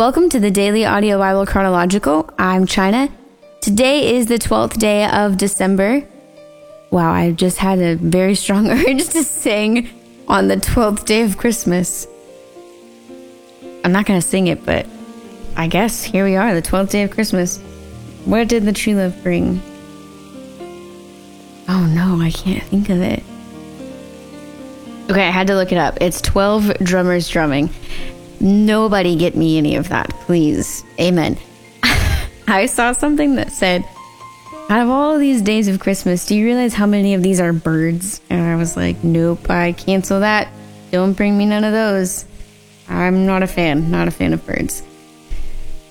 Welcome to the Daily Audio Bible Chronological. I'm China. Today is the 12th day of December. Wow, I just had a very strong urge to sing on the 12th day of Christmas. I'm not going to sing it, but I guess here we are, the 12th day of Christmas. What did the tree love bring? Oh no, I can't think of it. Okay, I had to look it up. It's 12 drummers drumming. Nobody get me any of that, please. Amen. I saw something that said, out of all of these days of Christmas, do you realize how many of these are birds? And I was like, nope, I cancel that. Don't bring me none of those. I'm not a fan, not a fan of birds.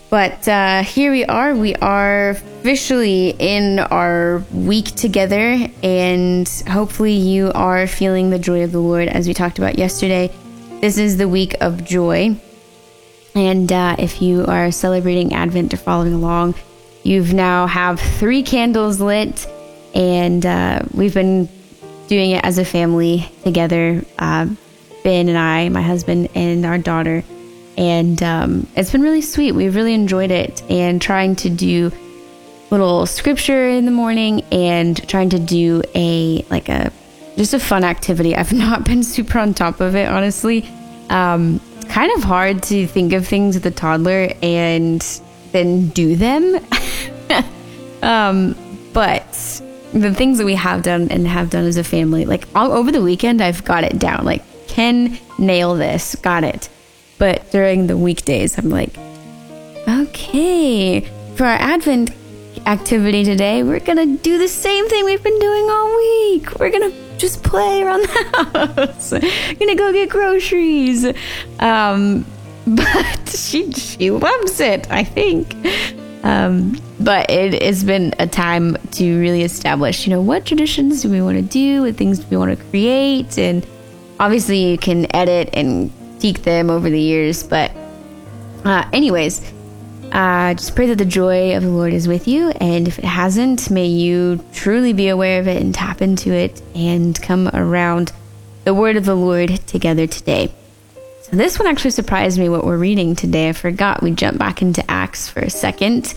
But uh, here we are. We are officially in our week together, and hopefully, you are feeling the joy of the Lord as we talked about yesterday. This is the week of joy. And uh, if you are celebrating Advent or following along, you've now have three candles lit, and uh, we've been doing it as a family together. Uh, ben and I, my husband, and our daughter and um, it's been really sweet. We've really enjoyed it, and trying to do little scripture in the morning, and trying to do a like a just a fun activity. I've not been super on top of it, honestly. Um, kind of hard to think of things with a toddler and then do them. um, but the things that we have done and have done as a family, like all over the weekend, I've got it down. Like, can nail this, got it. But during the weekdays, I'm like, okay, for our Advent activity today, we're gonna do the same thing we've been doing all week. We're gonna just play around the house. gonna go get groceries. Um, but she she loves it, I think. Um, but it has been a time to really establish, you know, what traditions do we want to do, what things do we want to create, and obviously you can edit and tweak them over the years. But, uh, anyways, uh, just pray that the joy of the Lord is with you. And if it hasn't, may you truly be aware of it and tap into it and come around the word of the Lord together today. So, this one actually surprised me what we're reading today. I forgot we jumped back into Acts for a second.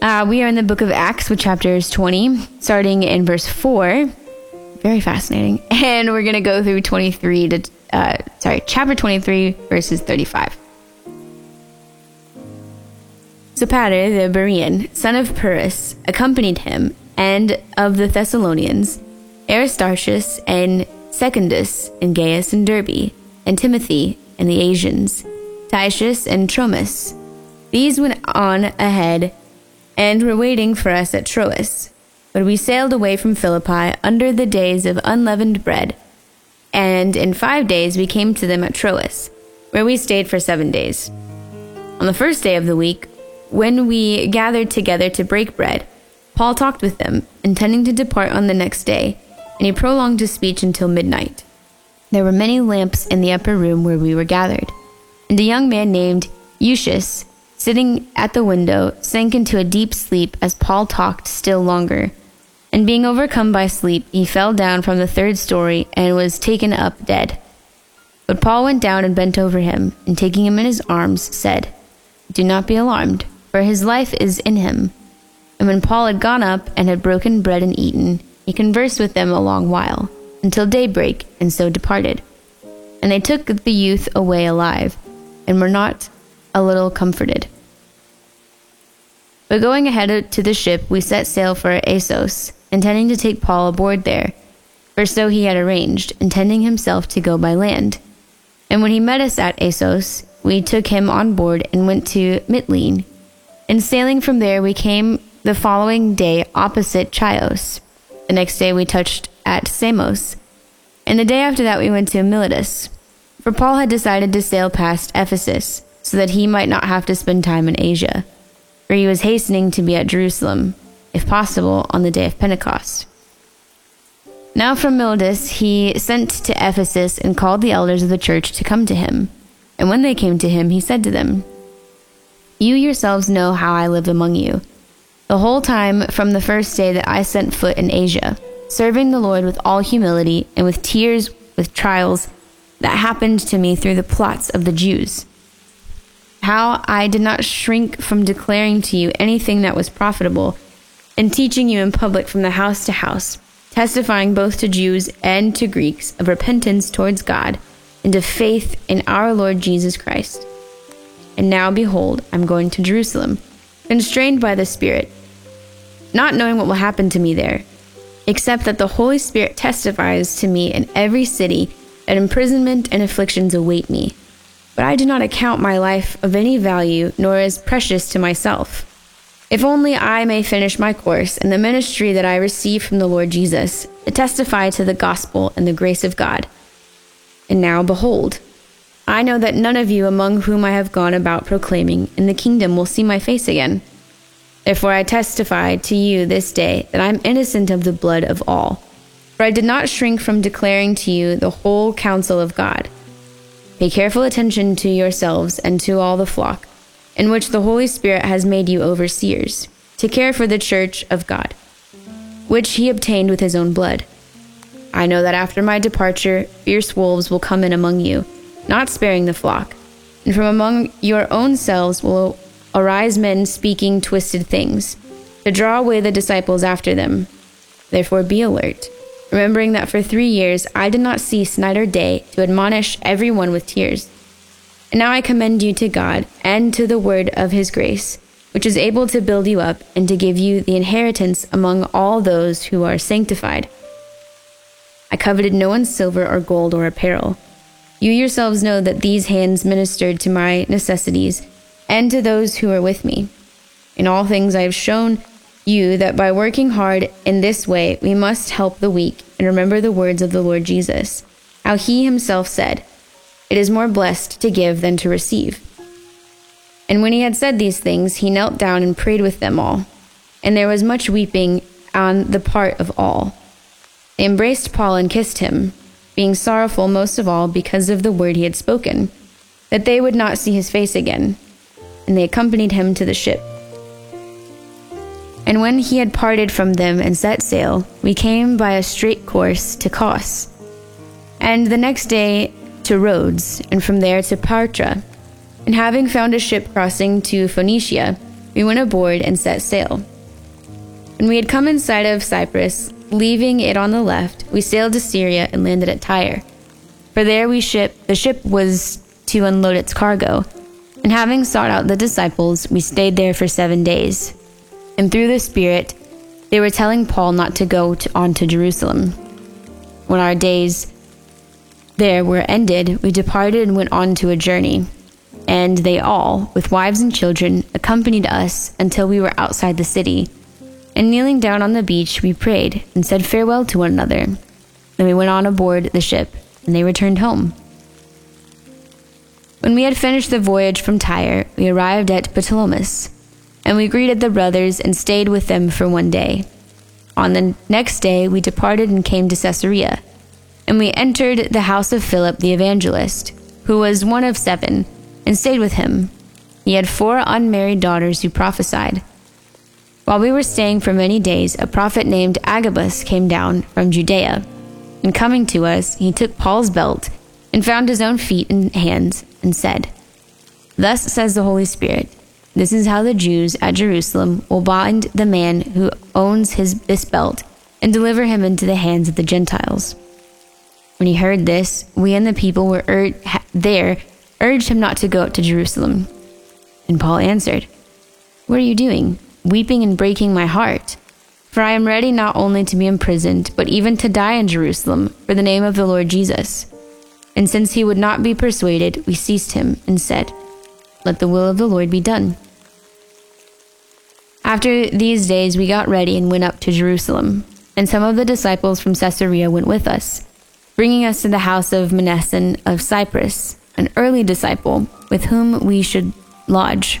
Uh, we are in the book of Acts with chapters 20, starting in verse 4. Very fascinating. And we're going to go through 23 to uh, sorry, chapter 23, verses 35. Sopater the Berean, son of Pyrrhus, accompanied him, and of the Thessalonians, Aristarchus and Secundus, and Gaius and Derbe, and Timothy, and the Asians, Tychicus and Trophimus. These went on ahead and were waiting for us at Troas. But we sailed away from Philippi under the days of unleavened bread and in five days we came to them at Troas, where we stayed for seven days. On the first day of the week, when we gathered together to break bread, Paul talked with them, intending to depart on the next day, and he prolonged his speech until midnight. There were many lamps in the upper room where we were gathered, and a young man named Eutychus, sitting at the window, sank into a deep sleep as Paul talked still longer. And being overcome by sleep, he fell down from the third story and was taken up dead. But Paul went down and bent over him, and taking him in his arms, said, Do not be alarmed, for his life is in him. And when Paul had gone up and had broken bread and eaten, he conversed with them a long while, until daybreak, and so departed. And they took the youth away alive, and were not a little comforted. But going ahead to the ship, we set sail for Assos intending to take Paul aboard there, for so he had arranged, intending himself to go by land. And when he met us at Assos, we took him on board and went to Mytilene. And sailing from there, we came the following day opposite Chios. The next day, we touched at Samos. And the day after that, we went to Miletus. For Paul had decided to sail past Ephesus, so that he might not have to spend time in Asia, for he was hastening to be at Jerusalem if possible, on the day of Pentecost. Now from Miletus he sent to Ephesus and called the elders of the church to come to him. And when they came to him, he said to them, You yourselves know how I lived among you, the whole time from the first day that I set foot in Asia, serving the Lord with all humility and with tears, with trials that happened to me through the plots of the Jews how I did not shrink from declaring to you anything that was profitable, and teaching you in public from the house to house, testifying both to Jews and to Greeks of repentance towards God and of faith in our Lord Jesus Christ. And now, behold, I'm going to Jerusalem, constrained by the Spirit, not knowing what will happen to me there, except that the Holy Spirit testifies to me in every city that imprisonment and afflictions await me. But I do not account my life of any value, nor as precious to myself. If only I may finish my course in the ministry that I received from the Lord Jesus, to testify to the gospel and the grace of God. And now, behold, I know that none of you among whom I have gone about proclaiming in the kingdom will see my face again. Therefore, I testify to you this day that I am innocent of the blood of all. For I did not shrink from declaring to you the whole counsel of God. Pay careful attention to yourselves and to all the flock, in which the Holy Spirit has made you overseers, to care for the church of God, which he obtained with his own blood. I know that after my departure, fierce wolves will come in among you, not sparing the flock, and from among your own selves will arise men speaking twisted things, to draw away the disciples after them. Therefore, be alert remembering that for three years I did not cease night or day to admonish everyone with tears. And now I commend you to God and to the word of his grace, which is able to build you up and to give you the inheritance among all those who are sanctified. I coveted no one's silver or gold or apparel. You yourselves know that these hands ministered to my necessities and to those who are with me. In all things I have shown you that by working hard in this way, we must help the weak and remember the words of the Lord Jesus, how he himself said, It is more blessed to give than to receive. And when he had said these things, he knelt down and prayed with them all. And there was much weeping on the part of all. They embraced Paul and kissed him, being sorrowful most of all because of the word he had spoken, that they would not see his face again. And they accompanied him to the ship. And when he had parted from them and set sail, we came by a straight course to Cos, and the next day to Rhodes, and from there to Patara. And having found a ship crossing to Phoenicia, we went aboard and set sail. When we had come in sight of Cyprus, leaving it on the left, we sailed to Syria and landed at Tyre. For there we ship the ship was to unload its cargo. And having sought out the disciples, we stayed there for seven days and through the Spirit, they were telling Paul not to go to, on to Jerusalem. When our days there were ended, we departed and went on to a journey. And they all, with wives and children, accompanied us until we were outside the city. And kneeling down on the beach, we prayed and said farewell to one another. Then we went on aboard the ship, and they returned home. When we had finished the voyage from Tyre, we arrived at Ptolemais and we greeted the brothers and stayed with them for one day. On the next day, we departed and came to Caesarea, and we entered the house of Philip the evangelist, who was one of seven, and stayed with him. He had four unmarried daughters who prophesied. While we were staying for many days, a prophet named Agabus came down from Judea. And coming to us, he took Paul's belt and found his own feet and hands, and said, Thus says the Holy Spirit this is how the Jews at Jerusalem will bind the man who owns his, this belt and deliver him into the hands of the Gentiles. When he heard this, we and the people were ur- there urged him not to go up to Jerusalem. And Paul answered, What are you doing, weeping and breaking my heart? For I am ready not only to be imprisoned, but even to die in Jerusalem for the name of the Lord Jesus. And since he would not be persuaded, we seized him and said, Let the will of the Lord be done. After these days, we got ready and went up to Jerusalem, and some of the disciples from Caesarea went with us, bringing us to the house of Mnason of Cyprus, an early disciple, with whom we should lodge.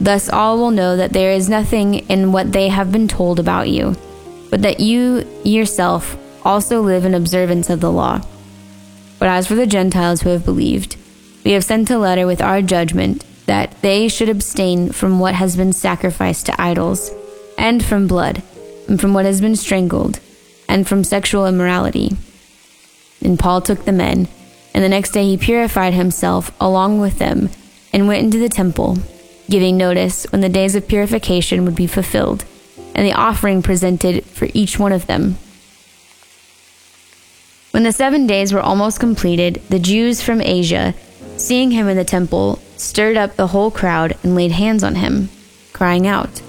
Thus all will know that there is nothing in what they have been told about you, but that you yourself also live in observance of the law. But as for the Gentiles who have believed, we have sent a letter with our judgment that they should abstain from what has been sacrificed to idols, and from blood, and from what has been strangled, and from sexual immorality. And Paul took the men, and the next day he purified himself along with them, and went into the temple, giving notice when the days of purification would be fulfilled, and the offering presented for each one of them. When the seven days were almost completed, the Jews from Asia, seeing him in the temple, stirred up the whole crowd and laid hands on him, crying out,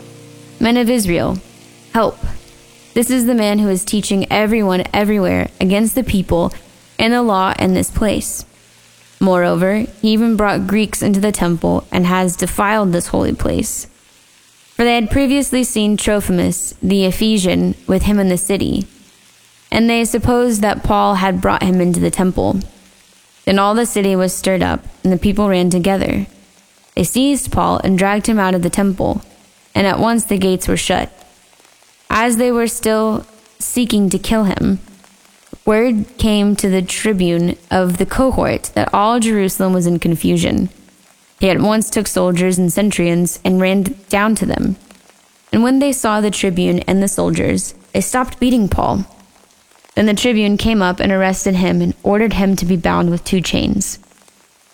Men of Israel, help! This is the man who is teaching everyone everywhere against the people and the law in this place. Moreover, he even brought Greeks into the temple and has defiled this holy place. For they had previously seen Trophimus, the Ephesian, with him in the city, and they supposed that Paul had brought him into the temple. Then all the city was stirred up, and the people ran together. They seized Paul and dragged him out of the temple, and at once the gates were shut. As they were still seeking to kill him, word came to the tribune of the cohort that all Jerusalem was in confusion. He at once took soldiers and centurions and ran down to them. And when they saw the tribune and the soldiers, they stopped beating Paul then the tribune came up and arrested him and ordered him to be bound with two chains.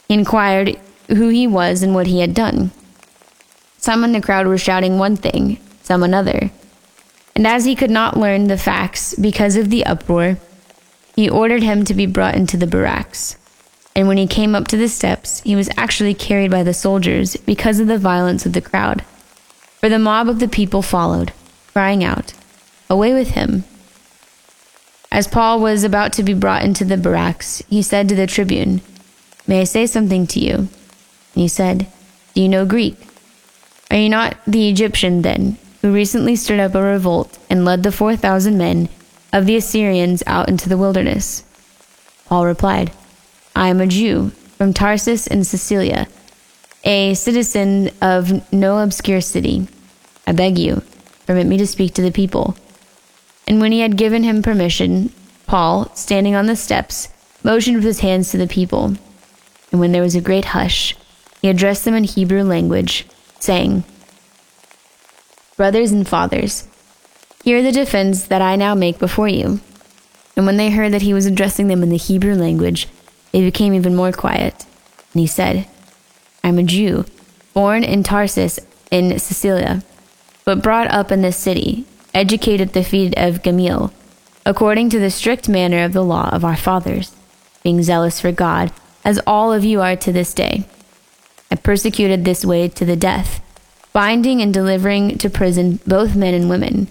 He inquired who he was and what he had done. Some in the crowd were shouting one thing, some another. And as he could not learn the facts because of the uproar, he ordered him to be brought into the barracks. And when he came up to the steps, he was actually carried by the soldiers because of the violence of the crowd. For the mob of the people followed, crying out, Away with him! As Paul was about to be brought into the barracks, he said to the tribune, May I say something to you? And he said, Do you know Greek? Are you not the Egyptian, then, who recently stirred up a revolt and led the 4,000 men of the Assyrians out into the wilderness? Paul replied, I am a Jew from Tarsus in Cilicia, a citizen of no obscure city. I beg you, permit me to speak to the people. And when he had given him permission, Paul, standing on the steps, motioned with his hands to the people. And when there was a great hush, he addressed them in Hebrew language, saying, Brothers and fathers, hear the defense that I now make before you. And when they heard that he was addressing them in the Hebrew language, they became even more quiet. And he said, I am a Jew, born in Tarsus in Cilicia, but brought up in this city educated at the feet of Gamaliel, according to the strict manner of the law of our fathers, being zealous for God, as all of you are to this day. I persecuted this way to the death, binding and delivering to prison both men and women,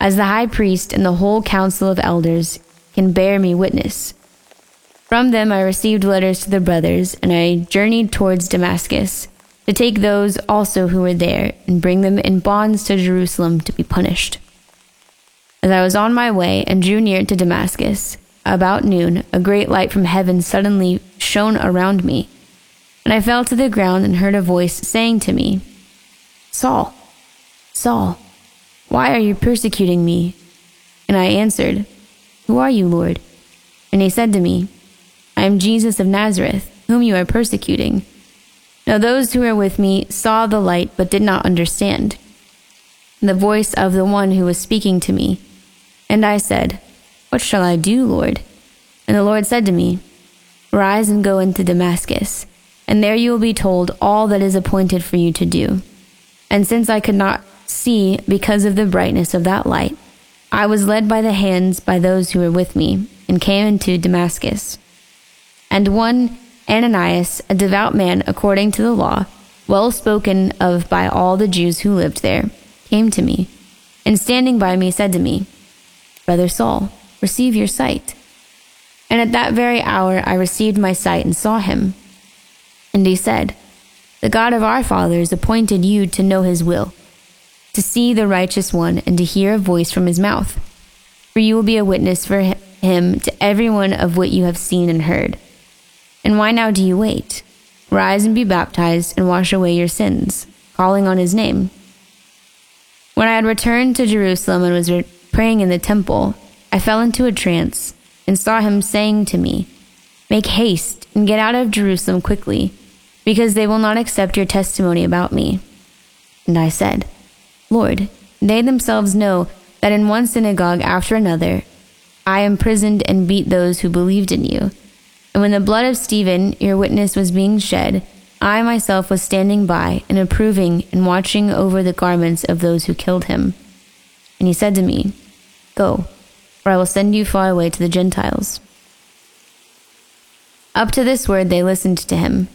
as the high priest and the whole council of elders can bear me witness. From them I received letters to the brothers, and I journeyed towards Damascus to take those also who were there and bring them in bonds to Jerusalem to be punished. As I was on my way and drew near to Damascus, about noon, a great light from heaven suddenly shone around me. And I fell to the ground and heard a voice saying to me, Saul, Saul, why are you persecuting me? And I answered, Who are you, Lord? And he said to me, I am Jesus of Nazareth, whom you are persecuting. Now those who were with me saw the light but did not understand. The voice of the one who was speaking to me and I said, What shall I do, Lord? And the Lord said to me, Rise and go into Damascus, and there you will be told all that is appointed for you to do. And since I could not see because of the brightness of that light, I was led by the hands by those who were with me, and came into Damascus. And one Ananias, a devout man according to the law, well spoken of by all the Jews who lived there, came to me, and standing by me said to me, Brother Saul, receive your sight. And at that very hour I received my sight and saw him. And he said, The God of our fathers appointed you to know his will, to see the righteous one, and to hear a voice from his mouth. For you will be a witness for him to everyone of what you have seen and heard. And why now do you wait? Rise and be baptized and wash away your sins, calling on his name. When I had returned to Jerusalem and was re- praying in the temple, I fell into a trance and saw him saying to me, Make haste and get out of Jerusalem quickly, because they will not accept your testimony about me. And I said, Lord, they themselves know that in one synagogue after another I imprisoned and beat those who believed in you. And when the blood of Stephen, your witness, was being shed, I myself was standing by and approving and watching over the garments of those who killed him. And he said to me, Go, or I will send you far away to the Gentiles. Up to this word they listened to him.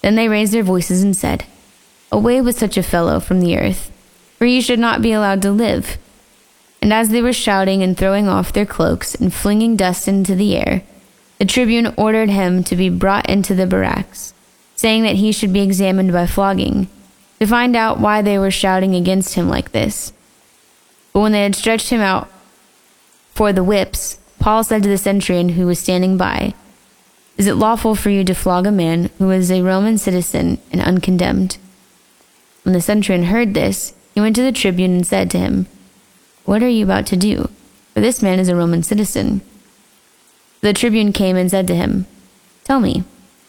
Then they raised their voices and said, Away with such a fellow from the earth, for he should not be allowed to live. And as they were shouting and throwing off their cloaks and flinging dust into the air, the tribune ordered him to be brought into the barracks, saying that he should be examined by flogging, to find out why they were shouting against him like this. But when they had stretched him out for the whips, Paul said to the centurion who was standing by, Is it lawful for you to flog a man who is a Roman citizen and uncondemned? When the centurion heard this, he went to the tribune and said to him, What are you about to do? For this man is a Roman citizen. The tribune came and said to him, Tell me,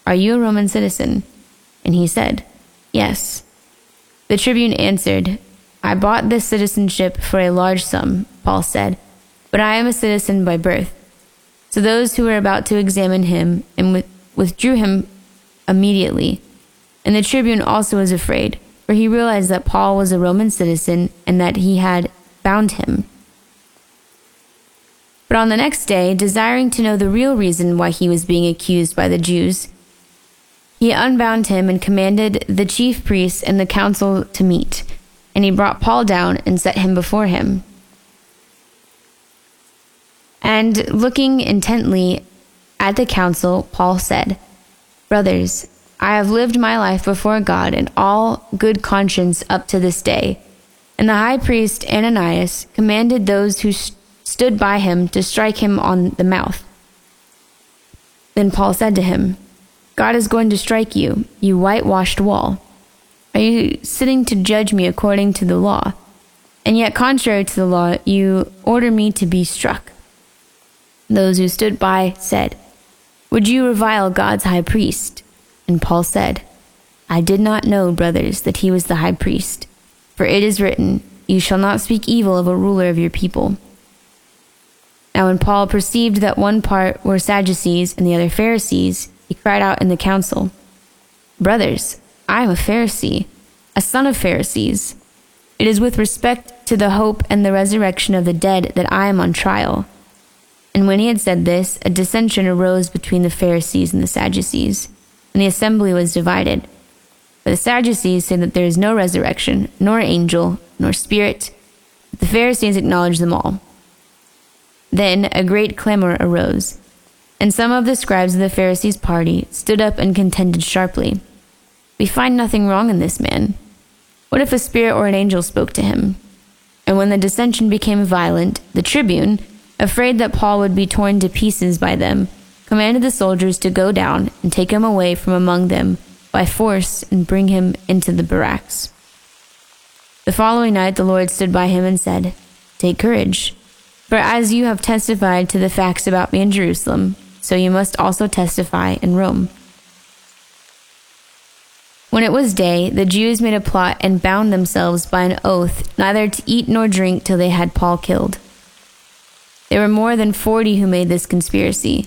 are you a Roman citizen? And he said, Yes. The tribune answered, I bought this citizenship for a large sum, Paul said but I am a citizen by birth. So those who were about to examine him and withdrew him immediately. And the tribune also was afraid, for he realized that Paul was a Roman citizen and that he had bound him. But on the next day, desiring to know the real reason why he was being accused by the Jews, he unbound him and commanded the chief priests and the council to meet. And he brought Paul down and set him before him. And looking intently at the council, Paul said, Brothers, I have lived my life before God in all good conscience up to this day. And the high priest Ananias commanded those who st- stood by him to strike him on the mouth. Then Paul said to him, God is going to strike you, you whitewashed wall. Are you sitting to judge me according to the law? And yet, contrary to the law, you order me to be struck. Those who stood by said, Would you revile God's high priest? And Paul said, I did not know, brothers, that he was the high priest. For it is written, You shall not speak evil of a ruler of your people. Now, when Paul perceived that one part were Sadducees and the other Pharisees, he cried out in the council, Brothers, I am a Pharisee, a son of Pharisees. It is with respect to the hope and the resurrection of the dead that I am on trial. And when he had said this, a dissension arose between the Pharisees and the Sadducees, and the assembly was divided. For the Sadducees say that there is no resurrection, nor angel, nor spirit. But the Pharisees acknowledge them all. Then a great clamor arose, and some of the scribes of the Pharisees' party stood up and contended sharply. We find nothing wrong in this man. What if a spirit or an angel spoke to him? And when the dissension became violent, the tribune, afraid that Paul would be torn to pieces by them, commanded the soldiers to go down and take him away from among them by force and bring him into the barracks. The following night the Lord stood by him and said, Take courage, for as you have testified to the facts about me in Jerusalem, so you must also testify in Rome. When it was day, the Jews made a plot and bound themselves by an oath neither to eat nor drink till they had Paul killed. There were more than forty who made this conspiracy.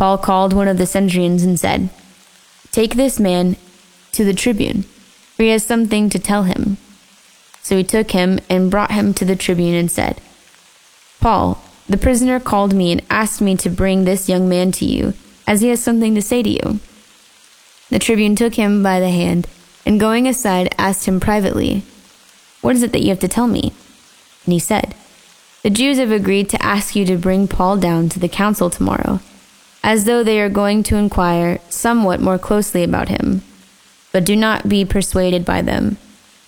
Paul called one of the centurions and said, Take this man to the tribune, for he has something to tell him. So he took him and brought him to the tribune and said, Paul, the prisoner called me and asked me to bring this young man to you, as he has something to say to you. The tribune took him by the hand and going aside asked him privately, What is it that you have to tell me? And he said, The Jews have agreed to ask you to bring Paul down to the council tomorrow, as though they are going to inquire somewhat more closely about him. But do not be persuaded by them,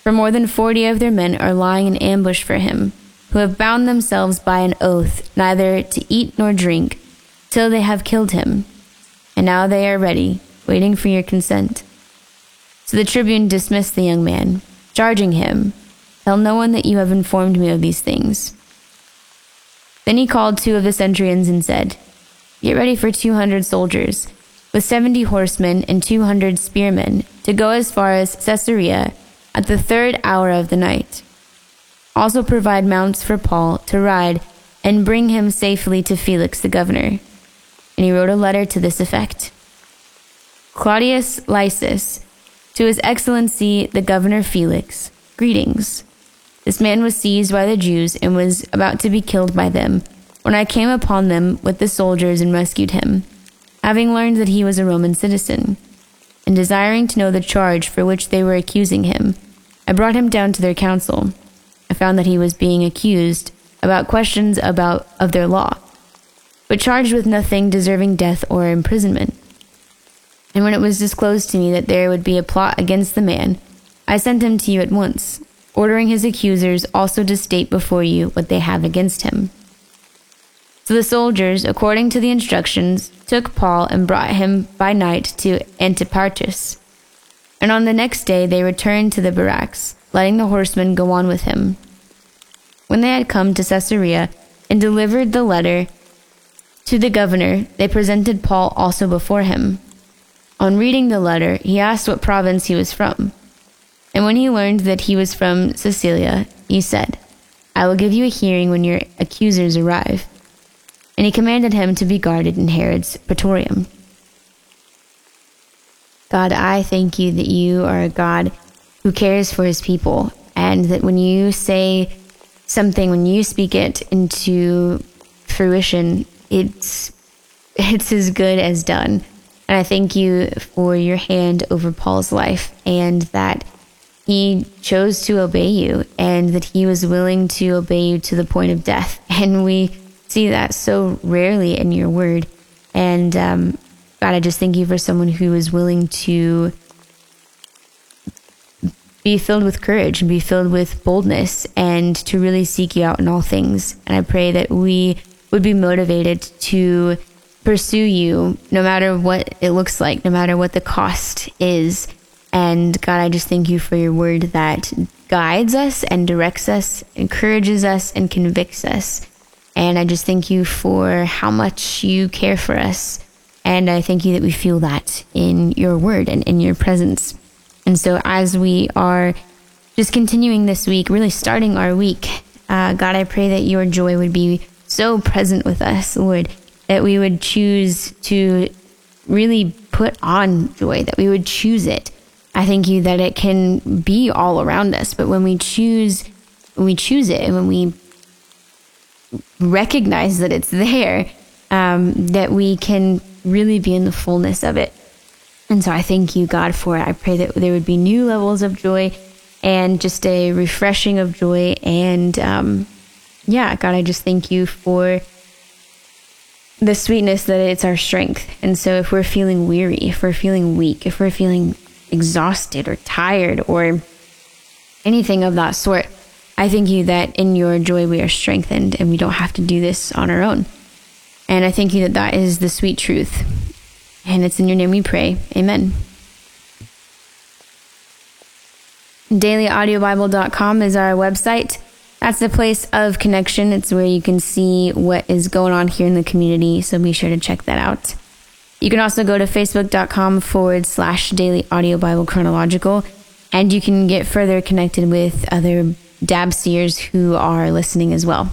for more than forty of their men are lying in ambush for him, who have bound themselves by an oath neither to eat nor drink till they have killed him. And now they are ready, waiting for your consent. So the tribune dismissed the young man, charging him, Tell no one that you have informed me of these things. Then he called two of the centurions and said, Get ready for 200 soldiers, with 70 horsemen and 200 spearmen, to go as far as Caesarea at the third hour of the night. Also provide mounts for Paul to ride and bring him safely to Felix the governor. And he wrote a letter to this effect Claudius Lysias to His Excellency the Governor Felix, greetings. This man was seized by the Jews and was about to be killed by them when I came upon them with the soldiers and rescued him, having learned that he was a Roman citizen. And desiring to know the charge for which they were accusing him, I brought him down to their council. I found that he was being accused about questions about of their law, but charged with nothing deserving death or imprisonment. And when it was disclosed to me that there would be a plot against the man, I sent him to you at once, ordering his accusers also to state before you what they have against him. So the soldiers, according to the instructions, took Paul and brought him by night to Antipatris. And on the next day they returned to the barracks, letting the horsemen go on with him. When they had come to Caesarea and delivered the letter to the governor, they presented Paul also before him. On reading the letter, he asked what province he was from. And when he learned that he was from Cilicia, he said, I will give you a hearing when your accusers arrive. And he commanded him to be guarded in Herod's praetorium. God, I thank you that you are a God who cares for his people, and that when you say something, when you speak it into fruition, it's it's as good as done. And I thank you for your hand over Paul's life and that he chose to obey you and that he was willing to obey you to the point of death. And we see that so rarely in your word. And um, God, I just thank you for someone who is willing to be filled with courage and be filled with boldness and to really seek you out in all things. And I pray that we would be motivated to pursue you no matter what it looks like, no matter what the cost is. And God, I just thank you for your word that guides us and directs us, encourages us, and convicts us. And I just thank you for how much you care for us. And I thank you that we feel that in your word and in your presence. And so as we are just continuing this week, really starting our week, uh, God, I pray that your joy would be so present with us, Lord, that we would choose to really put on joy, that we would choose it. I thank you that it can be all around us, but when we choose, when we choose it, and when we recognize that it's there, um, that we can really be in the fullness of it. And so I thank you, God, for it. I pray that there would be new levels of joy and just a refreshing of joy. And um, yeah, God, I just thank you for the sweetness that it's our strength. And so if we're feeling weary, if we're feeling weak, if we're feeling exhausted or tired or anything of that sort, I thank you that in your joy we are strengthened and we don't have to do this on our own. And I thank you that that is the sweet truth. And it's in your name we pray. Amen. DailyAudioBible.com is our website that's the place of connection. It's where you can see what is going on here in the community. So be sure to check that out. You can also go to facebook.com forward slash daily audio Bible chronological, and you can get further connected with other DABCers who are listening as well.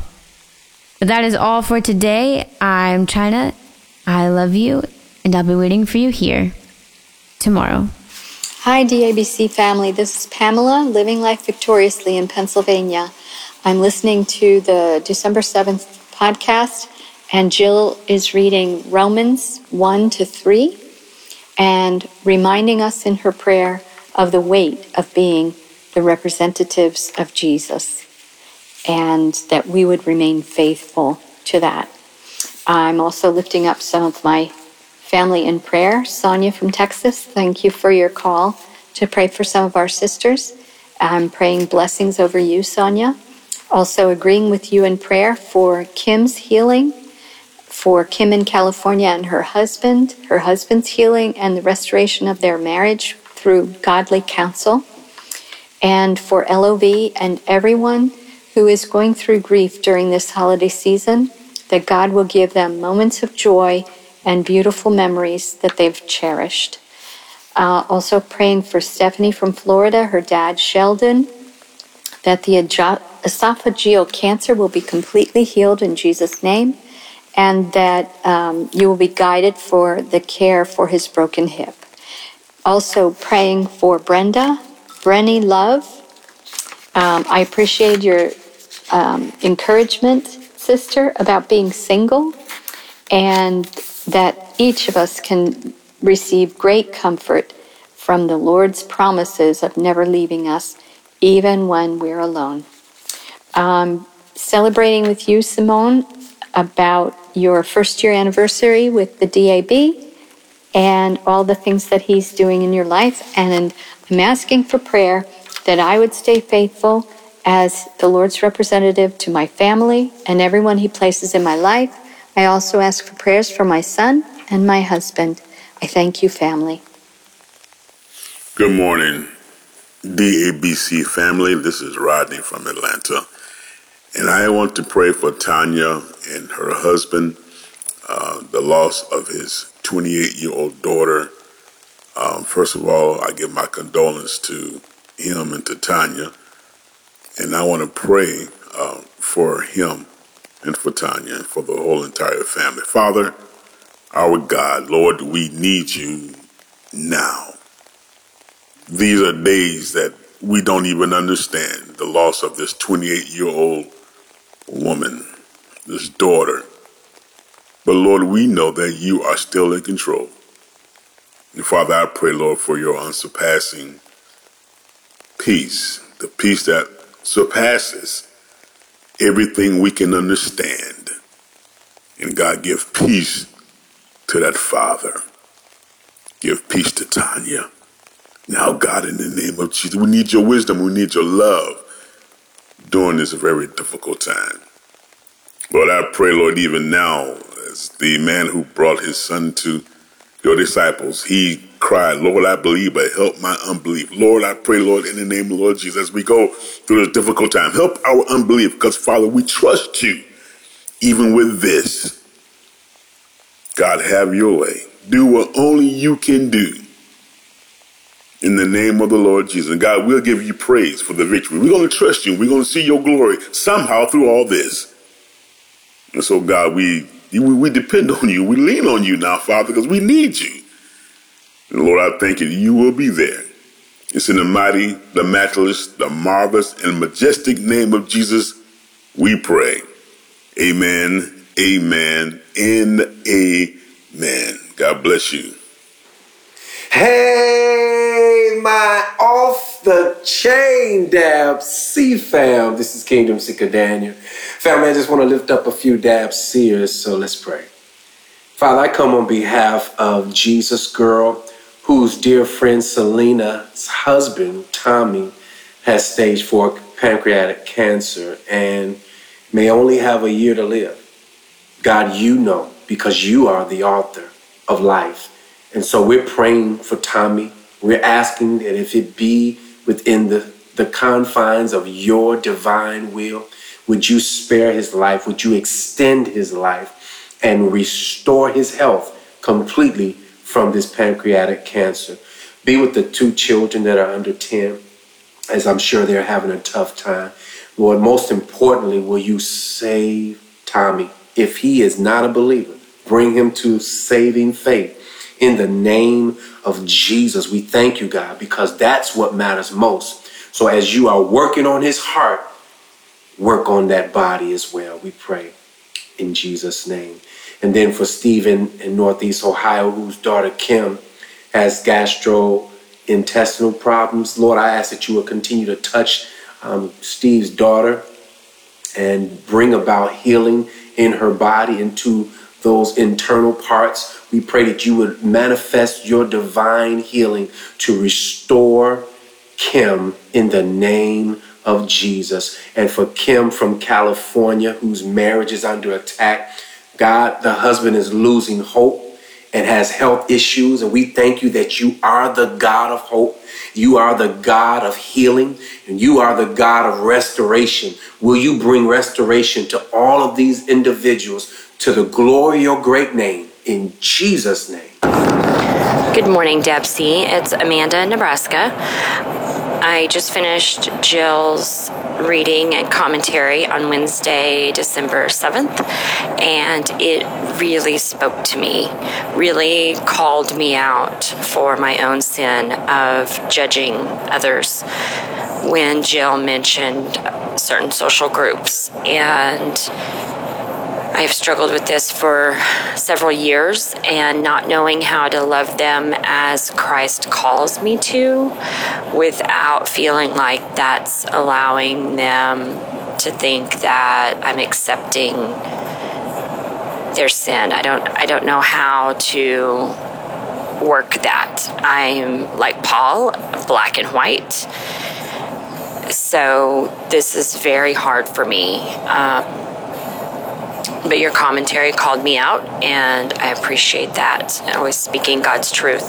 But that is all for today. I'm China. I love you, and I'll be waiting for you here tomorrow. Hi, DABC family. This is Pamela, living life victoriously in Pennsylvania. I'm listening to the December 7th podcast, and Jill is reading Romans 1 to 3 and reminding us in her prayer of the weight of being the representatives of Jesus and that we would remain faithful to that. I'm also lifting up some of my family in prayer. Sonia from Texas, thank you for your call to pray for some of our sisters. I'm praying blessings over you, Sonia. Also, agreeing with you in prayer for Kim's healing, for Kim in California and her husband, her husband's healing, and the restoration of their marriage through godly counsel, and for LOV and everyone who is going through grief during this holiday season, that God will give them moments of joy and beautiful memories that they've cherished. Uh, also praying for Stephanie from Florida, her dad Sheldon, that the esophageal cancer will be completely healed in Jesus' name, and that um, you will be guided for the care for his broken hip. Also praying for Brenda, Brenny Love. Um, I appreciate your um, encouragement, sister, about being single and that each of us can receive great comfort from the Lord's promises of never leaving us, even when we're alone. Um, celebrating with you, Simone, about your first year anniversary with the DAB and all the things that He's doing in your life. And I'm asking for prayer that I would stay faithful as the Lord's representative to my family and everyone He places in my life I also ask for prayers for my son and my husband. I thank you, family. Good morning, DABC family. This is Rodney from Atlanta. And I want to pray for Tanya and her husband, uh, the loss of his 28 year old daughter. Um, first of all, I give my condolence to him and to Tanya. And I want to pray uh, for him and for Tanya and for the whole entire family. Father, our God, Lord, we need you now. These are days that we don't even understand the loss of this 28 year old woman, this daughter. But Lord, we know that you are still in control. And Father, I pray, Lord, for your unsurpassing peace, the peace that surpasses everything we can understand. And God, give peace to that father. Give peace to Tanya. Now, God, in the name of Jesus, we need your wisdom. We need your love during this very difficult time. Lord, I pray, Lord, even now, as the man who brought his son to your disciples, he cried, Lord, I believe, but help my unbelief. Lord, I pray, Lord, in the name of Lord Jesus, as we go through this difficult time, help our unbelief, because, Father, we trust you even with this. God, have your way. Do what only you can do. In the name of the Lord Jesus. And God, we'll give you praise for the victory. We're going to trust you. We're going to see your glory somehow through all this. And so, God, we, we depend on you. We lean on you now, Father, because we need you. And Lord, I thank you you will be there. It's in the mighty, the matchless, the marvelous, and majestic name of Jesus we pray. Amen, amen, and amen. God bless you. Hey, my off the chain dab C fam. This is Kingdom Seeker Daniel. Family, I just want to lift up a few DABCers, so let's pray. Father, I come on behalf of Jesus Girl whose dear friend Selena's husband, Tommy, has stage four pancreatic cancer and may only have a year to live. God, you know, because you are the author of life. And so we're praying for Tommy. We're asking that if it be within the, the confines of your divine will, would you spare his life? Would you extend his life and restore his health completely from this pancreatic cancer. Be with the two children that are under 10, as I'm sure they're having a tough time. Lord, most importantly, will you save Tommy? If he is not a believer, bring him to saving faith in the name of Jesus. We thank you, God, because that's what matters most. So as you are working on his heart, work on that body as well. We pray in Jesus' name. And then for Stephen in Northeast Ohio, whose daughter Kim has gastrointestinal problems, Lord, I ask that you will continue to touch um, Steve's daughter and bring about healing in her body into those internal parts. We pray that you would manifest your divine healing to restore Kim in the name of Jesus. And for Kim from California, whose marriage is under attack, God, the husband is losing hope and has health issues. And we thank you that you are the God of hope. You are the God of healing and you are the God of restoration. Will you bring restoration to all of these individuals to the glory of your great name in Jesus' name? Good morning, DABC. It's Amanda, Nebraska. I just finished Jill's reading and commentary on Wednesday, December 7th, and it really spoke to me, really called me out for my own sin of judging others when Jill mentioned certain social groups. And I have struggled with this for several years and not knowing how to love them as Christ calls me to without feeling like that's allowing them to think that I'm accepting their sin. I don't I don't know how to work that. I'm like Paul, black and white. So this is very hard for me. Um, but your commentary called me out, and I appreciate that. Always speaking God's truth.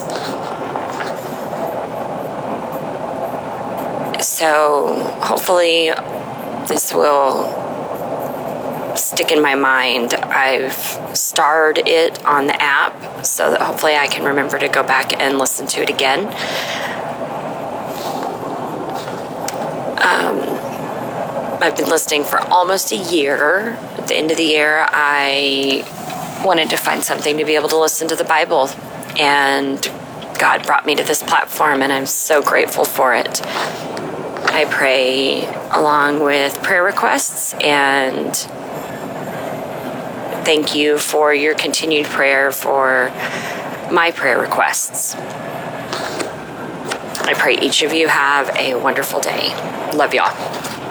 So hopefully, this will stick in my mind. I've starred it on the app so that hopefully I can remember to go back and listen to it again. Um, I've been listening for almost a year. At the end of the year, I wanted to find something to be able to listen to the Bible. And God brought me to this platform, and I'm so grateful for it. I pray along with prayer requests and thank you for your continued prayer for my prayer requests. I pray each of you have a wonderful day. Love y'all.